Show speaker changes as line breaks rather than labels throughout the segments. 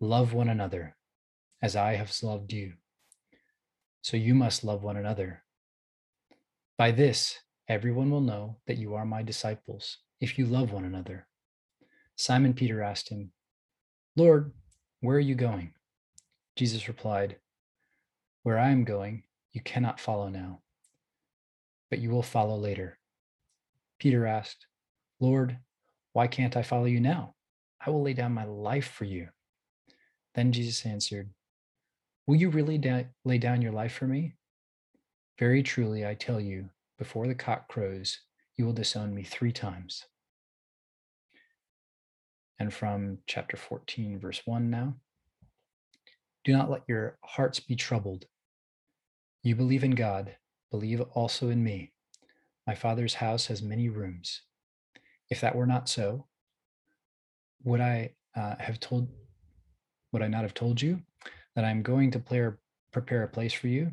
love one another as I have loved you. So you must love one another. By this, everyone will know that you are my disciples if you love one another. Simon Peter asked him, Lord, where are you going? Jesus replied, Where I am going, you cannot follow now, but you will follow later. Peter asked, Lord, why can't I follow you now? I will lay down my life for you. Then Jesus answered, Will you really da- lay down your life for me? Very truly, I tell you, before the cock crows, you will disown me three times. And from chapter 14, verse 1 now. Do not let your hearts be troubled. You believe in God, believe also in me. My Father's house has many rooms. If that were not so, would I uh, have told, would I not have told you that I'm going to prepare a place for you?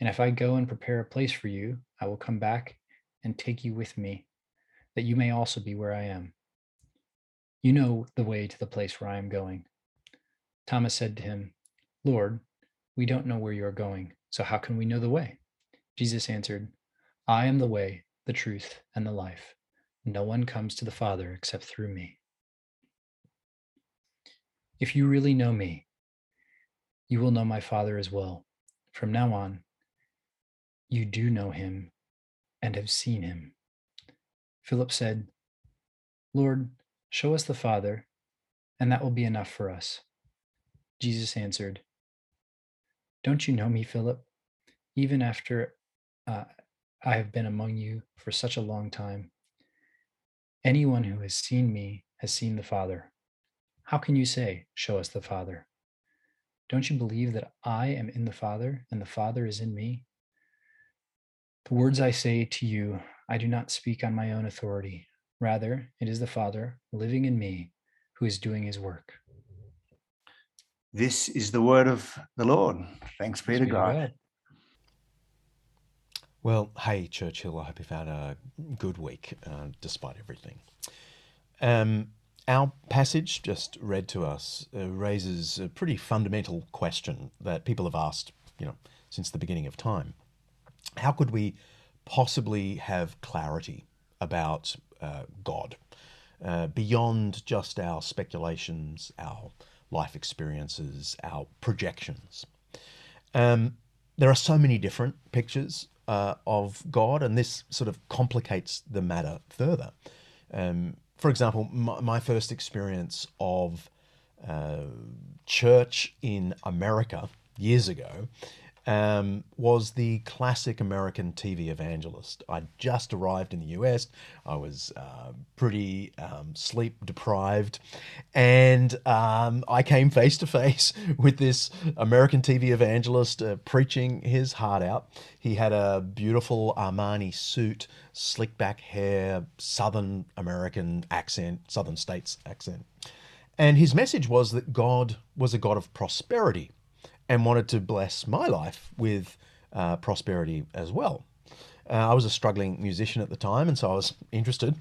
And if I go and prepare a place for you, I will come back and take you with me, that you may also be where I am. You know the way to the place where I am going. Thomas said to him, Lord, we don't know where you are going, so how can we know the way? Jesus answered, I am the way, the truth, and the life. No one comes to the Father except through me. If you really know me, you will know my Father as well. From now on, you do know him and have seen him. Philip said, Lord, show us the Father, and that will be enough for us. Jesus answered, Don't you know me, Philip? Even after uh, I have been among you for such a long time. Anyone who has seen me has seen the Father. How can you say, Show us the Father? Don't you believe that I am in the Father and the Father is in me? The words I say to you, I do not speak on my own authority. Rather, it is the Father living in me who is doing his work.
This is the word of the Lord. Thanks be to God. God.
Well, hey, Churchill, I hope you've had a good week uh, despite everything. Um, our passage, just read to us, uh, raises a pretty fundamental question that people have asked, you know, since the beginning of time. How could we possibly have clarity about uh, God uh, beyond just our speculations, our life experiences, our projections? Um, there are so many different pictures uh, of God, and this sort of complicates the matter further. Um, for example, my, my, first experience of uh, church in America years ago um, was the classic American TV evangelist. I just arrived in the US. I was uh, pretty um, sleep deprived, and um, I came face to face with this American TV evangelist uh, preaching his heart out. He had a beautiful Armani suit, slick back hair, Southern American accent, Southern States accent. And his message was that God was a God of prosperity and wanted to bless my life with uh, prosperity as well. Uh, I was a struggling musician at the time, and so I was interested.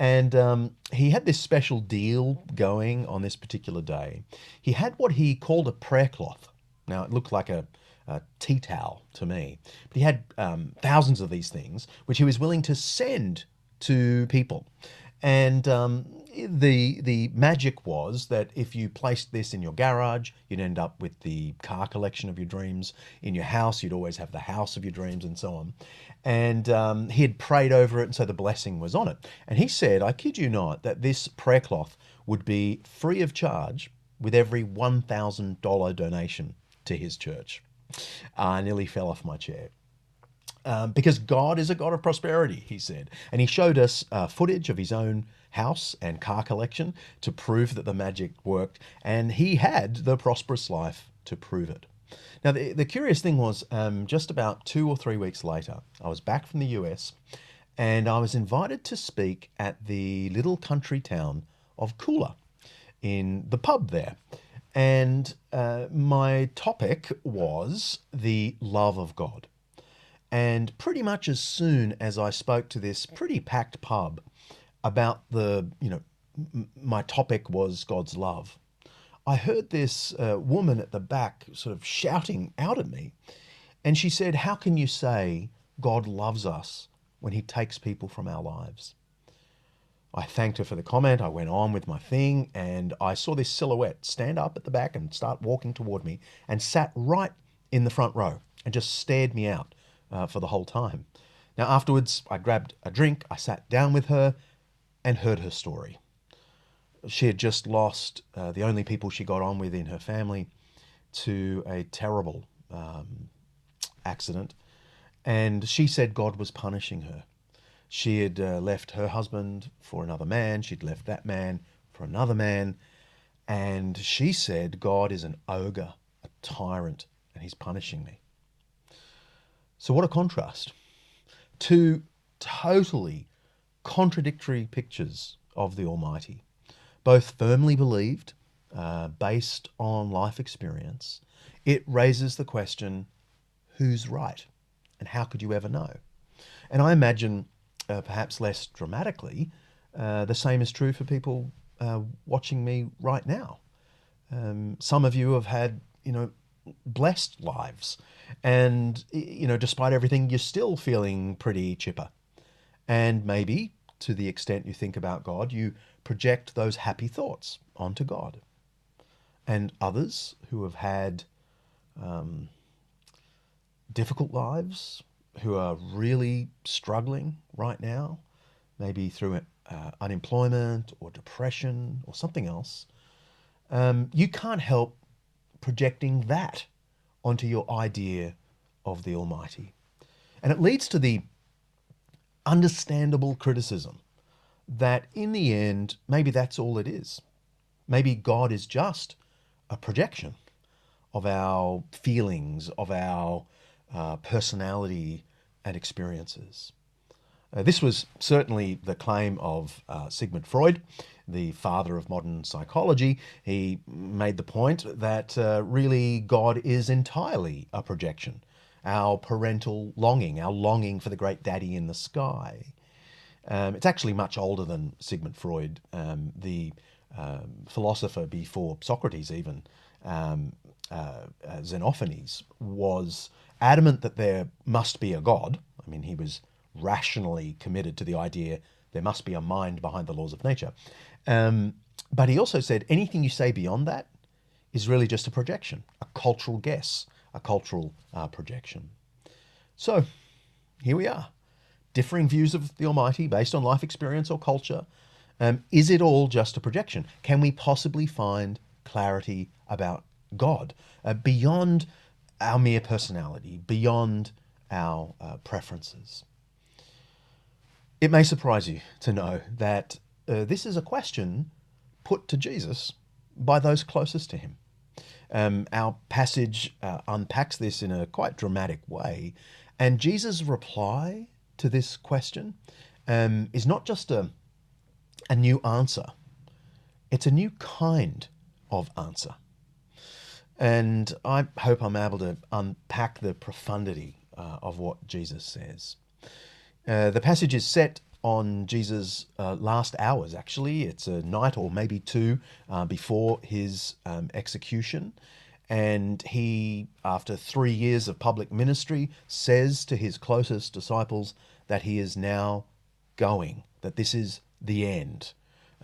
And um, he had this special deal going on this particular day. He had what he called a prayer cloth. Now, it looked like a, a tea towel to me, but he had um, thousands of these things, which he was willing to send to people. And um, the the magic was that if you placed this in your garage, you'd end up with the car collection of your dreams. In your house, you'd always have the house of your dreams, and so on. And um, he had prayed over it, and so the blessing was on it. And he said, I kid you not, that this prayer cloth would be free of charge with every one thousand dollar donation to his church. Uh, I nearly fell off my chair. Um, because God is a God of prosperity, he said. And he showed us uh, footage of his own house and car collection to prove that the magic worked, and he had the prosperous life to prove it. Now, the, the curious thing was um, just about two or three weeks later, I was back from the US and I was invited to speak at the little country town of Kula in the pub there. And uh, my topic was the love of God. And pretty much as soon as I spoke to this pretty packed pub about the, you know, m- my topic was God's love, I heard this uh, woman at the back sort of shouting out at me. And she said, How can you say God loves us when he takes people from our lives? I thanked her for the comment. I went on with my thing, and I saw this silhouette stand up at the back and start walking toward me and sat right in the front row and just stared me out uh, for the whole time. Now, afterwards, I grabbed a drink, I sat down with her and heard her story she had just lost uh, the only people she got on with in her family to a terrible um, accident. And she said God was punishing her. She had uh, left her husband for another man, she'd left that man for another man. And she said, God is an ogre, a tyrant, and he's punishing me. So, what a contrast. Two totally contradictory pictures of the Almighty both firmly believed, uh, based on life experience, it raises the question who's right and how could you ever know? And I imagine, uh, perhaps less dramatically, uh, the same is true for people uh, watching me right now. Um, some of you have had, you know, blessed lives, and you know, despite everything, you're still feeling pretty chipper. And maybe, to the extent you think about God, you project those happy thoughts onto God. And others who have had um, difficult lives, who are really struggling right now, maybe through uh, unemployment or depression or something else, um, you can't help projecting that onto your idea of the Almighty. And it leads to the understandable criticism that in the end, maybe that's all it is. Maybe God is just a projection of our feelings, of our uh, personality and experiences. Uh, this was certainly the claim of uh, Sigmund Freud, the father of modern psychology. He made the point that uh, really God is entirely a projection, our parental longing, our longing for the great daddy in the sky. Um, it's actually much older than Sigmund Freud, um, the um, philosopher before Socrates, even um, uh, uh, Xenophanes, was adamant that there must be a God. I mean, he was rationally committed to the idea there must be a mind behind the laws of nature. Um, but he also said anything you say beyond that is really just a projection, a cultural guess, a cultural uh, projection. So here we are differing views of the Almighty based on life experience or culture? Um, is it all just a projection? Can we possibly find clarity about God uh, beyond our mere personality, beyond our uh, preferences? It may surprise you to know that uh, this is a question put to Jesus by those closest to him. Um, our passage uh, unpacks this in a quite dramatic way, and Jesus' reply to this question um, is not just a, a new answer, it's a new kind of answer. And I hope I'm able to unpack the profundity uh, of what Jesus says. Uh, the passage is set on Jesus' uh, last hours, actually. It's a night or maybe two uh, before his um, execution. And he, after three years of public ministry, says to his closest disciples, that he is now going, that this is the end.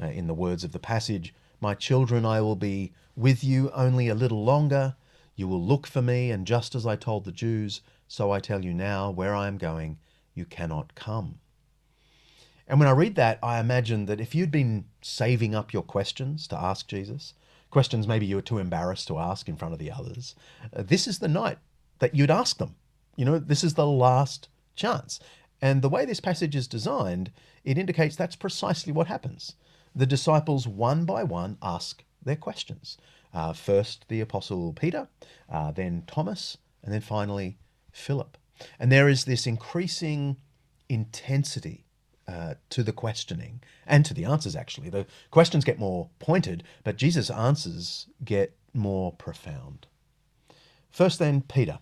Uh, in the words of the passage, My children, I will be with you only a little longer. You will look for me, and just as I told the Jews, so I tell you now, where I am going, you cannot come. And when I read that, I imagine that if you'd been saving up your questions to ask Jesus, questions maybe you were too embarrassed to ask in front of the others, uh, this is the night that you'd ask them. You know, this is the last chance. And the way this passage is designed, it indicates that's precisely what happens. the disciples one by one ask their questions. Uh, first, the Apostle Peter, uh, then Thomas, and then finally, Philip. And there is this increasing intensity uh, to the questioning and to the answers, actually. The questions get more pointed, but Jesus' answers get more profound. First, then, Peter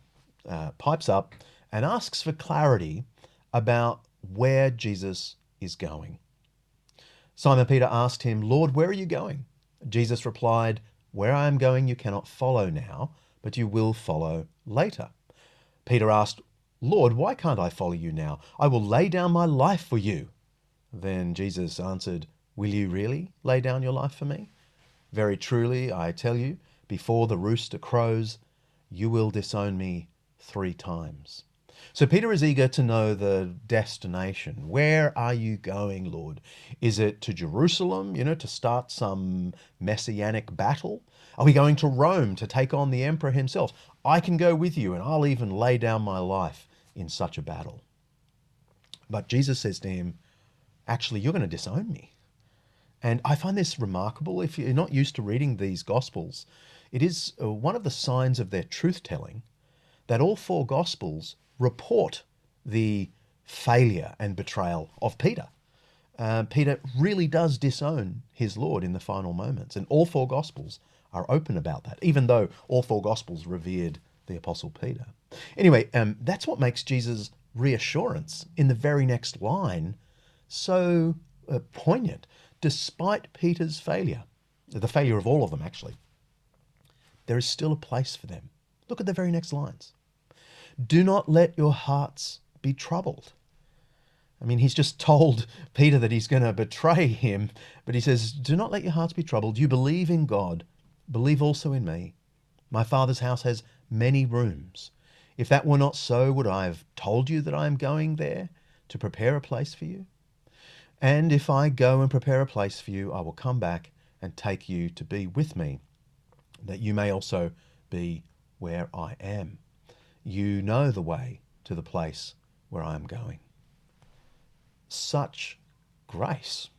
uh, pipes up and asks for clarity about where Jesus is going. Simon Peter asked him, Lord, where are you going? Jesus replied, Where I am going, you cannot follow now, but you will follow later. Peter asked, Lord, why can't I follow you now? I will lay down my life for you. Then Jesus answered, Will you really lay down your life for me? Very truly, I tell you, before the rooster crows, you will disown me three times. So Peter is eager to know the destination. Where are you going, Lord? Is it to Jerusalem, you know, to start some messianic battle? Are we going to Rome to take on the emperor himself? I can go with you and I'll even lay down my life in such a battle. But Jesus says to him, Actually, you're going to disown me. And I find this remarkable. If you're not used to reading these Gospels, it is uh, one of the signs of their truth telling that all four Gospels report the failure and betrayal of Peter. Uh, Peter really does disown his Lord in the final moments, and all four Gospels are open about that, even though all four Gospels revered the Apostle Peter. Anyway, um, that's what makes Jesus' reassurance in the very next line so uh, poignant. Despite Peter's failure, the failure of all of them actually, there is still a place for them. Look at the very next lines. Do not let your hearts be troubled. I mean, he's just told Peter that he's going to betray him, but he says, Do not let your hearts be troubled. You believe in God, believe also in me. My Father's house has many rooms. If that were not so, would I have told you that I am going there to prepare a place for you? And if I go and prepare a place for you, I will come back and take you to be with me, that you may also be where I am. You know the way to the place where I am going. Such grace,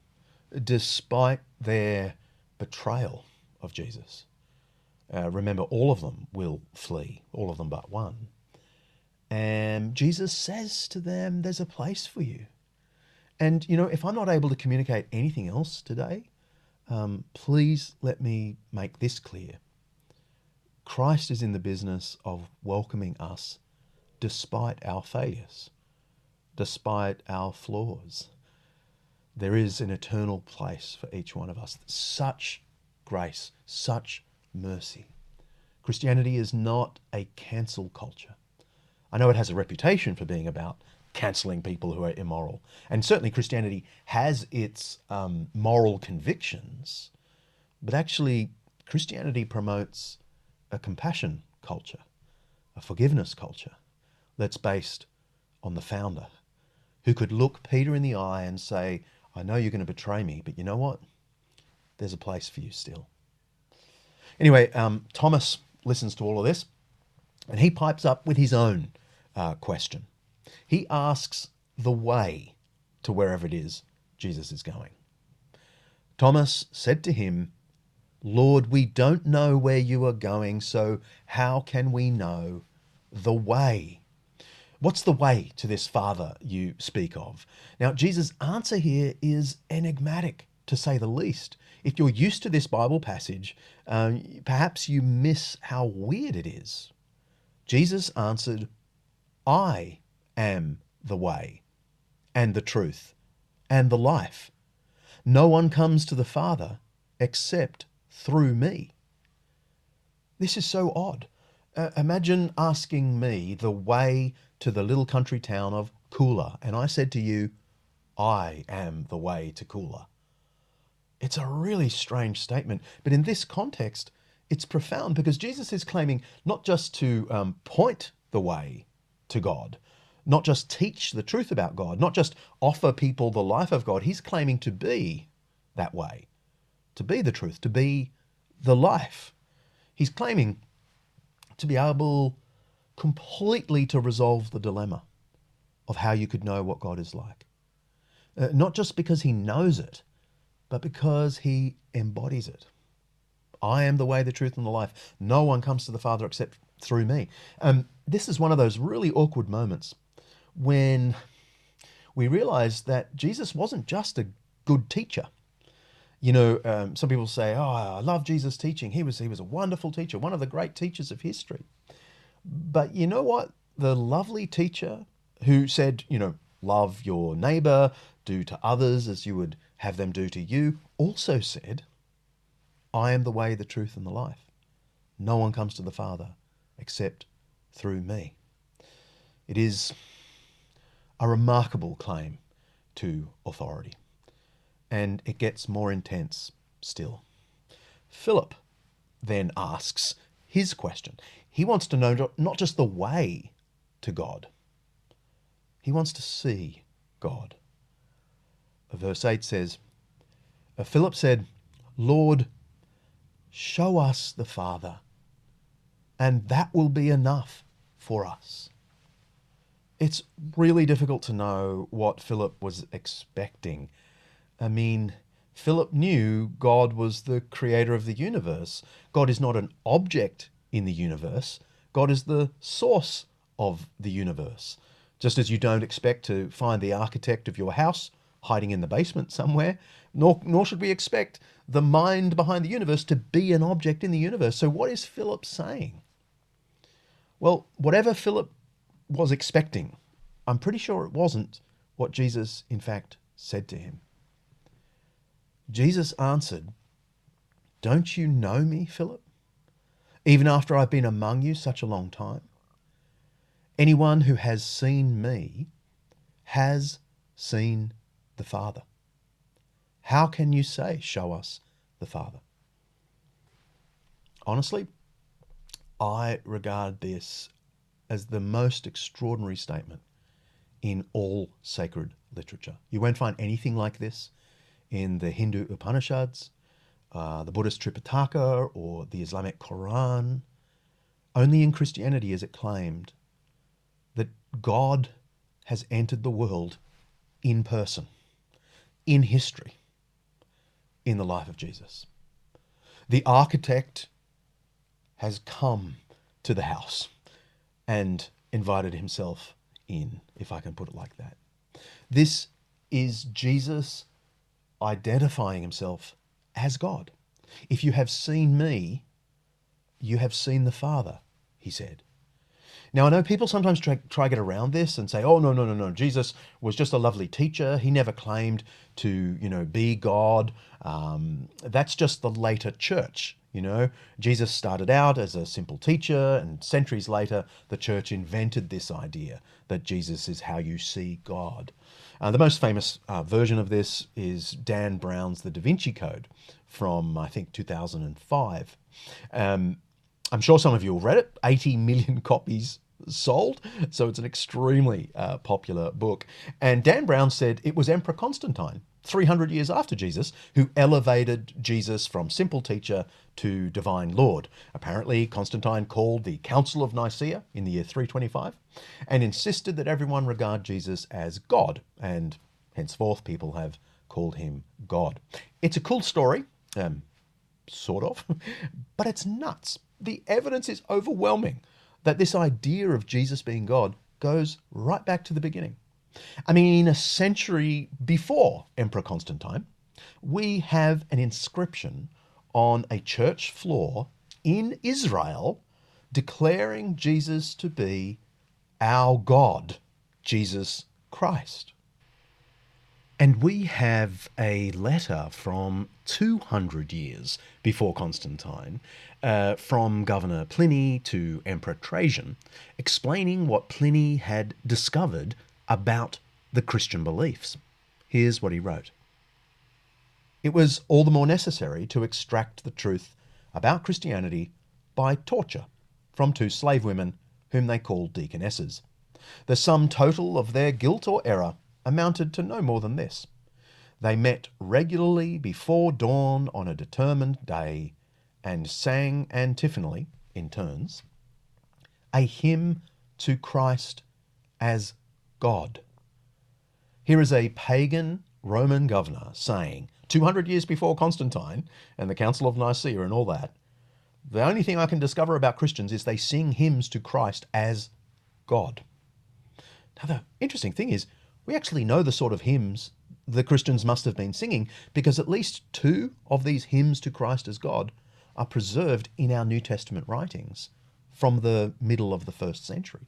despite their betrayal of Jesus. Uh, remember, all of them will flee, all of them but one. And Jesus says to them, There's a place for you. And, you know, if I'm not able to communicate anything else today, um, please let me make this clear. Christ is in the business of welcoming us despite our failures, despite our flaws. There is an eternal place for each one of us. Such grace, such mercy. Christianity is not a cancel culture. I know it has a reputation for being about canceling people who are immoral. And certainly Christianity has its um, moral convictions, but actually, Christianity promotes a compassion culture, a forgiveness culture that's based on the founder who could look Peter in the eye and say, I know you're going to betray me, but you know what? There's a place for you still. Anyway, um, Thomas listens to all of this and he pipes up with his own uh, question. He asks the way to wherever it is Jesus is going. Thomas said to him, Lord, we don't know where you are going, so how can we know the way? What's the way to this Father you speak of? Now, Jesus' answer here is enigmatic, to say the least. If you're used to this Bible passage, um, perhaps you miss how weird it is. Jesus answered, I am the way and the truth and the life. No one comes to the Father except through me. This is so odd. Uh, imagine asking me the way to the little country town of Kula, and I said to you, I am the way to Kula. It's a really strange statement, but in this context, it's profound because Jesus is claiming not just to um, point the way to God, not just teach the truth about God, not just offer people the life of God. He's claiming to be that way, to be the truth, to be the life. He's claiming to be able completely to resolve the dilemma of how you could know what God is like. Uh, not just because he knows it, but because he embodies it. I am the way, the truth, and the life. No one comes to the Father except through me. Um, this is one of those really awkward moments when we realize that Jesus wasn't just a good teacher. You know, um, some people say, "Oh, I love Jesus' teaching. He was he was a wonderful teacher, one of the great teachers of history." But you know what? The lovely teacher who said, you know, love your neighbor, do to others as you would have them do to you, also said, I am the way, the truth, and the life. No one comes to the Father except through me. It is a remarkable claim to authority, and it gets more intense still. Philip then asks his question. He wants to know not just the way to God, he wants to see God. Verse 8 says, uh, Philip said, Lord, show us the Father, and that will be enough for us. It's really difficult to know what Philip was expecting. I mean, Philip knew God was the creator of the universe. God is not an object in the universe, God is the source of the universe. Just as you don't expect to find the architect of your house hiding in the basement somewhere, nor, nor should we expect the mind behind the universe to be an object in the universe. So, what is Philip saying? Well, whatever Philip was expecting, I'm pretty sure it wasn't what Jesus, in fact, said to him. Jesus answered, Don't you know me, Philip? Even after I've been among you such a long time? Anyone who has seen me has seen the Father. How can you say, Show us the Father? Honestly, I regard this as the most extraordinary statement in all sacred literature. You won't find anything like this in the Hindu Upanishads, uh, the Buddhist Tripitaka, or the Islamic Quran. Only in Christianity is it claimed that God has entered the world in person, in history, in the life of Jesus. The architect has come to the house and invited himself in, if I can put it like that. This is Jesus identifying himself as God. If you have seen me, you have seen the Father, he said. Now, I know people sometimes try, try to get around this and say, oh, no, no, no, no. Jesus was just a lovely teacher. He never claimed to, you know, be God. Um, that's just the later church. You know, Jesus started out as a simple teacher, and centuries later, the church invented this idea that Jesus is how you see God. Uh, the most famous uh, version of this is Dan Brown's The Da Vinci Code from, I think, 2005. Um, I'm sure some of you have read it, 80 million copies sold. So it's an extremely uh, popular book. And Dan Brown said it was Emperor Constantine, 300 years after Jesus, who elevated Jesus from simple teacher to divine Lord. Apparently, Constantine called the Council of Nicaea in the year 325 and insisted that everyone regard Jesus as God, and henceforth people have called him God. It's a cool story, um, sort of, but it's nuts. The evidence is overwhelming that this idea of Jesus being God goes right back to the beginning. I mean, a century before Emperor Constantine, we have an inscription on a church floor in Israel declaring Jesus to be our God, Jesus Christ. And we have a letter from 200 years before Constantine uh, from Governor Pliny to Emperor Trajan, explaining what Pliny had discovered about the Christian beliefs. Here's what he wrote It was all the more necessary to extract the truth about Christianity by torture from two slave women whom they called deaconesses. The sum total of their guilt or error amounted to no more than this. They met regularly before dawn on a determined day and sang antiphonally, in turns, a hymn to Christ as God. Here is a pagan Roman governor saying 200 years before Constantine and the Council of Nicaea and all that, the only thing I can discover about Christians is they sing hymns to Christ as God. Now, the interesting thing is, we actually know the sort of hymns the Christians must have been singing because at least two of these hymns to Christ as God are preserved in our New Testament writings from the middle of the first century.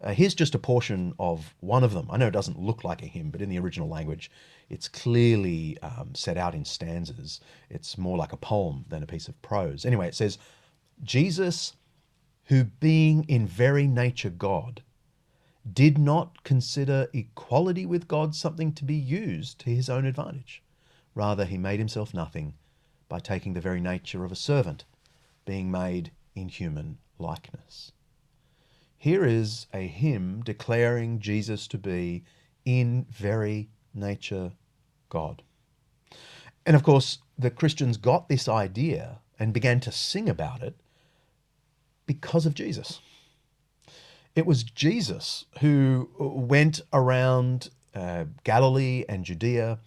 Uh, here's just a portion of one of them. I know it doesn't look like a hymn, but in the original language, it's clearly um, set out in stanzas. It's more like a poem than a piece of prose. Anyway, it says, Jesus, who being in very nature God, did not consider equality with God something to be used to his own advantage. Rather, he made himself nothing by taking the very nature of a servant, being made in human likeness. Here is a hymn declaring Jesus to be in very nature God. And of course, the Christians got this idea and began to sing about it because of Jesus. It was Jesus who went around uh, Galilee and Judea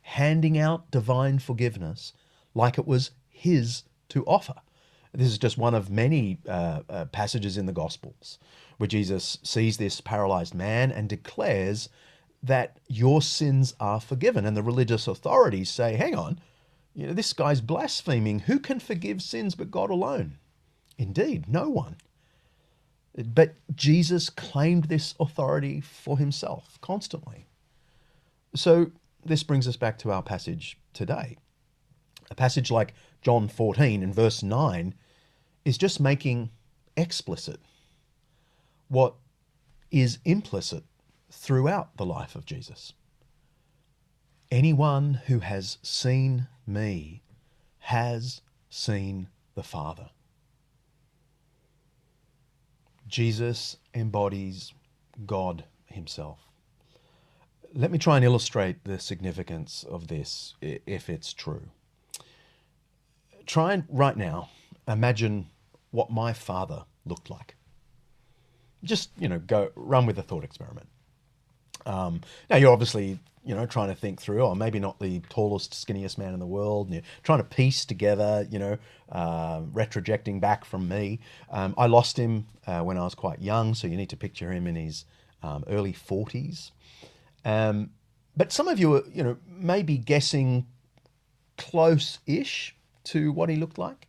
handing out divine forgiveness like it was his to offer. This is just one of many uh, uh, passages in the Gospels where Jesus sees this paralyzed man and declares that your sins are forgiven. And the religious authorities say, hang on, you know, this guy's blaspheming. Who can forgive sins but God alone? Indeed, no one. But Jesus claimed this authority for himself constantly. So this brings us back to our passage today. A passage like John 14 and verse 9 is just making explicit what is implicit throughout the life of Jesus. Anyone who has seen me has seen the Father. Jesus embodies God Himself. Let me try and illustrate the significance of this if it's true. Try and right now imagine what my father looked like. Just, you know, go run with the thought experiment. Um, now you're obviously, you know, trying to think through, or oh, maybe not the tallest, skinniest man in the world. And you're trying to piece together, you know, uh, retrojecting back from me. Um, I lost him uh, when I was quite young, so you need to picture him in his um, early 40s. Um, but some of you are, you know, maybe guessing close-ish to what he looked like.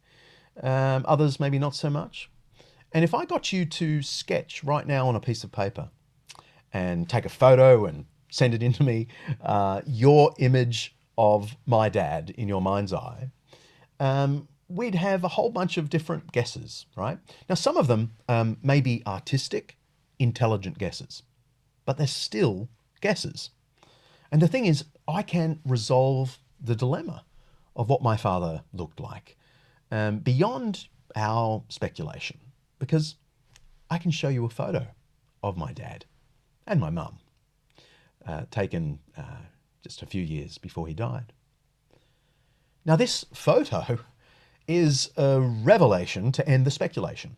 Um, others maybe not so much. And if I got you to sketch right now on a piece of paper and take a photo and send it into me, uh, your image of my dad in your mind's eye, um, we'd have a whole bunch of different guesses, right? Now, some of them um, may be artistic, intelligent guesses, but they're still guesses. And the thing is, I can resolve the dilemma of what my father looked like um, beyond our speculation because I can show you a photo of my dad and my mum uh, taken uh, just a few years before he died. Now, this photo is a revelation to end the speculation,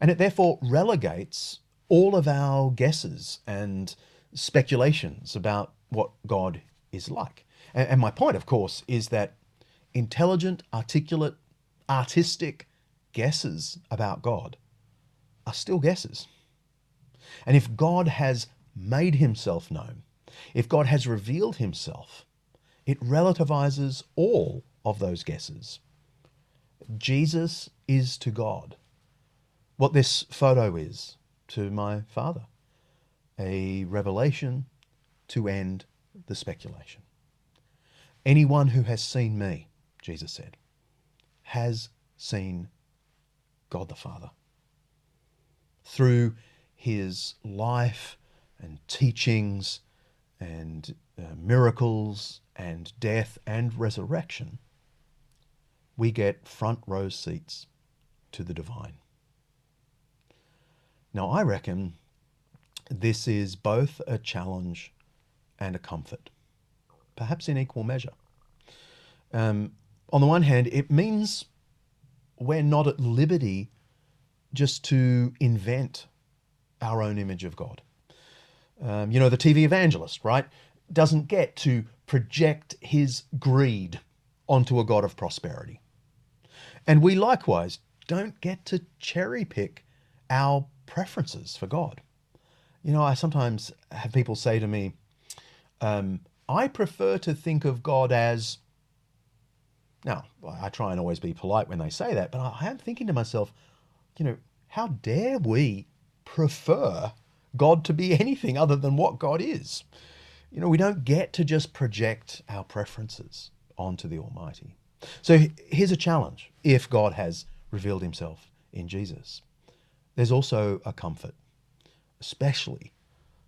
and it therefore relegates all of our guesses and speculations about what God is like. And, and my point, of course, is that intelligent, articulate, artistic guesses about God are still guesses. And if God has made himself known, if God has revealed himself, it relativizes all of those guesses. Jesus is to God what this photo is to my father a revelation to end the speculation. Anyone who has seen me, Jesus said, has seen God the Father. Through his life and teachings and uh, miracles and death and resurrection, we get front row seats to the divine. Now, I reckon this is both a challenge and a comfort, perhaps in equal measure. Um, on the one hand, it means we're not at liberty just to invent our own image of God. Um, you know, the TV evangelist, right, doesn't get to project his greed onto a God of prosperity. And we likewise don't get to cherry pick our preferences for God. You know, I sometimes have people say to me, um, I prefer to think of God as. Now, I try and always be polite when they say that, but I am thinking to myself, you know, how dare we prefer God to be anything other than what God is? You know, we don't get to just project our preferences onto the Almighty. So here's a challenge if God has revealed himself in Jesus. There's also a comfort, especially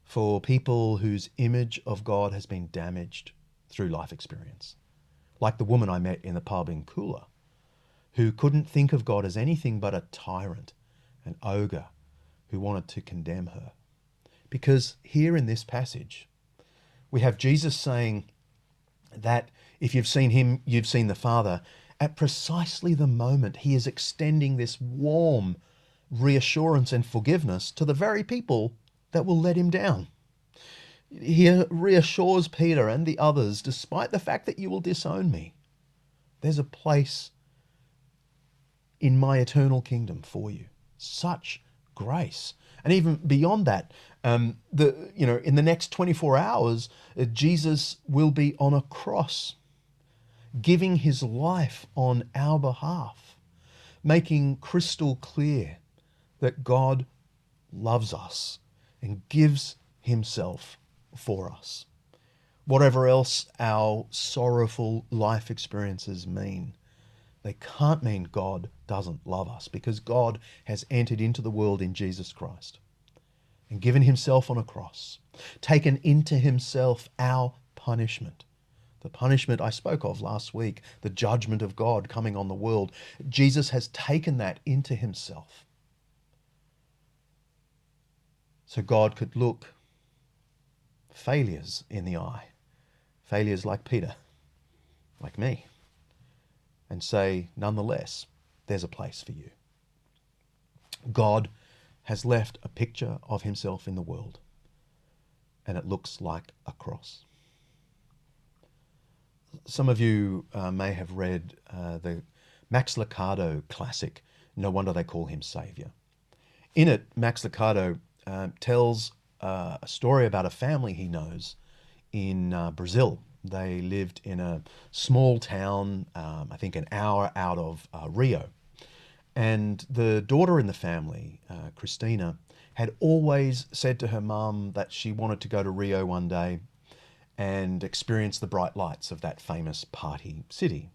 for people whose image of God has been damaged through life experience. Like the woman I met in the pub in Kula, who couldn't think of God as anything but a tyrant, an ogre who wanted to condemn her. Because here in this passage, we have Jesus saying that if you've seen him, you've seen the Father. At precisely the moment he is extending this warm reassurance and forgiveness to the very people that will let him down. He reassures Peter and the others, despite the fact that you will disown me, there's a place in my eternal kingdom for you. Such grace. And even beyond that, um, the you know in the next 24 hours, uh, Jesus will be on a cross, giving his life on our behalf, making crystal clear that God loves us and gives himself for us. Whatever else our sorrowful life experiences mean, they can't mean God doesn't love us because God has entered into the world in Jesus Christ and given himself on a cross, taken into himself our punishment. The punishment I spoke of last week, the judgment of God coming on the world. Jesus has taken that into himself. So God could look failures in the eye, failures like Peter, like me, and say, nonetheless, there's a place for you. God has left a picture of himself in the world, and it looks like a cross. Some of you uh, may have read uh, the Max Lucado classic, No Wonder They Call Him Savior. In it, Max Lucado uh, tells uh, a story about a family he knows in uh, Brazil. They lived in a small town, um, I think an hour out of uh, Rio and the daughter in the family, uh, Christina, had always said to her mum that she wanted to go to Rio one day and experience the bright lights of that famous party city.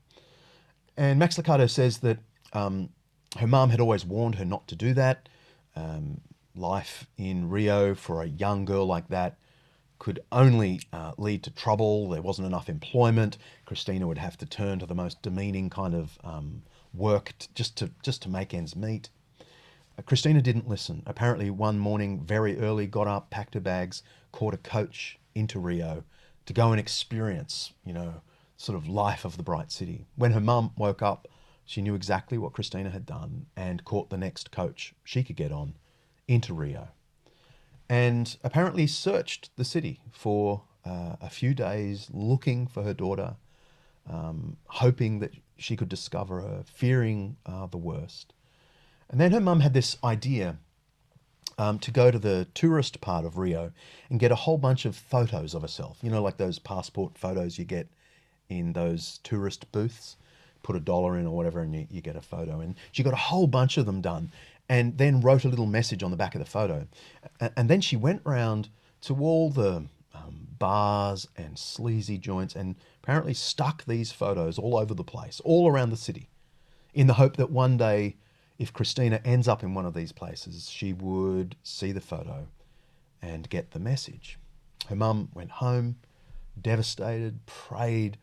And Max Lucado says that um, her mum had always warned her not to do that. Um, life in Rio for a young girl like that could only uh, lead to trouble. There wasn't enough employment. Christina would have to turn to the most demeaning kind of um, worked just to just to make ends meet. Uh, Christina didn't listen. Apparently, one morning, very early, got up, packed her bags, caught a coach into Rio to go and experience, you know, sort of life of the bright city. When her mum woke up, she knew exactly what Christina had done and caught the next coach she could get on into Rio. And apparently searched the city for uh, a few days, looking for her daughter, um, hoping that she could discover her, fearing uh, the worst. And then her mum had this idea um, to go to the tourist part of Rio and get a whole bunch of photos of herself. You know, like those passport photos you get in those tourist booths. Put a dollar in or whatever, and you, you get a photo. And she got a whole bunch of them done, and then wrote a little message on the back of the photo. And then she went round to all the um, bars and sleazy joints and apparently stuck these photos all over the place, all around the city, in the hope that one day, if Christina ends up in one of these places, she would see the photo and get the message. Her mum went home, devastated, prayed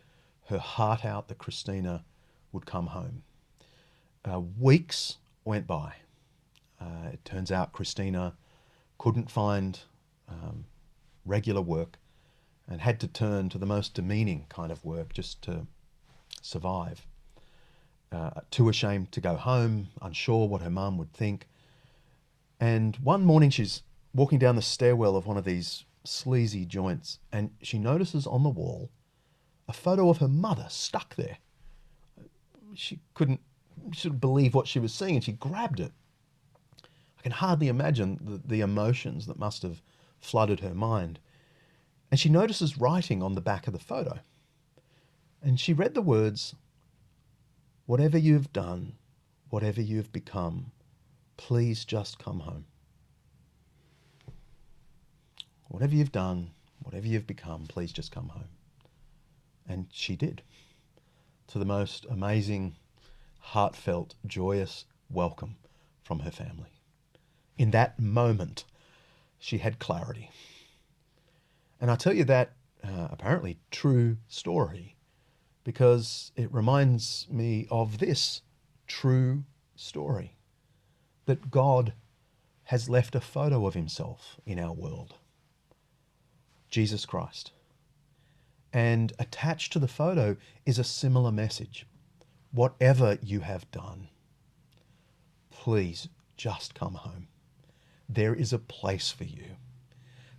her heart out that Christina would come home. Uh, weeks went by. Uh, it turns out Christina couldn't find um, regular work and had to turn to the most demeaning kind of work just to survive. Uh, too ashamed to go home, unsure what her mum would think. And one morning she's walking down the stairwell of one of these sleazy joints and she notices on the wall a photo of her mother stuck there. She couldn't of believe what she was seeing and she grabbed it. Can hardly imagine the, the emotions that must have flooded her mind. And she notices writing on the back of the photo. And she read the words, Whatever you've done, whatever you've become, please just come home. Whatever you've done, whatever you've become, please just come home. And she did. To the most amazing, heartfelt, joyous welcome from her family. In that moment, she had clarity. And I tell you that uh, apparently true story because it reminds me of this true story that God has left a photo of himself in our world Jesus Christ. And attached to the photo is a similar message. Whatever you have done, please just come home. There is a place for you.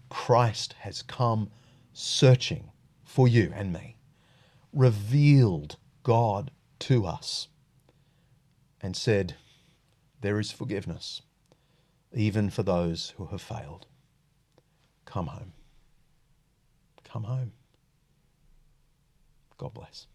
Christ has come searching for you and me, revealed God to us, and said, There is forgiveness, even for those who have failed. Come home. Come home. God bless.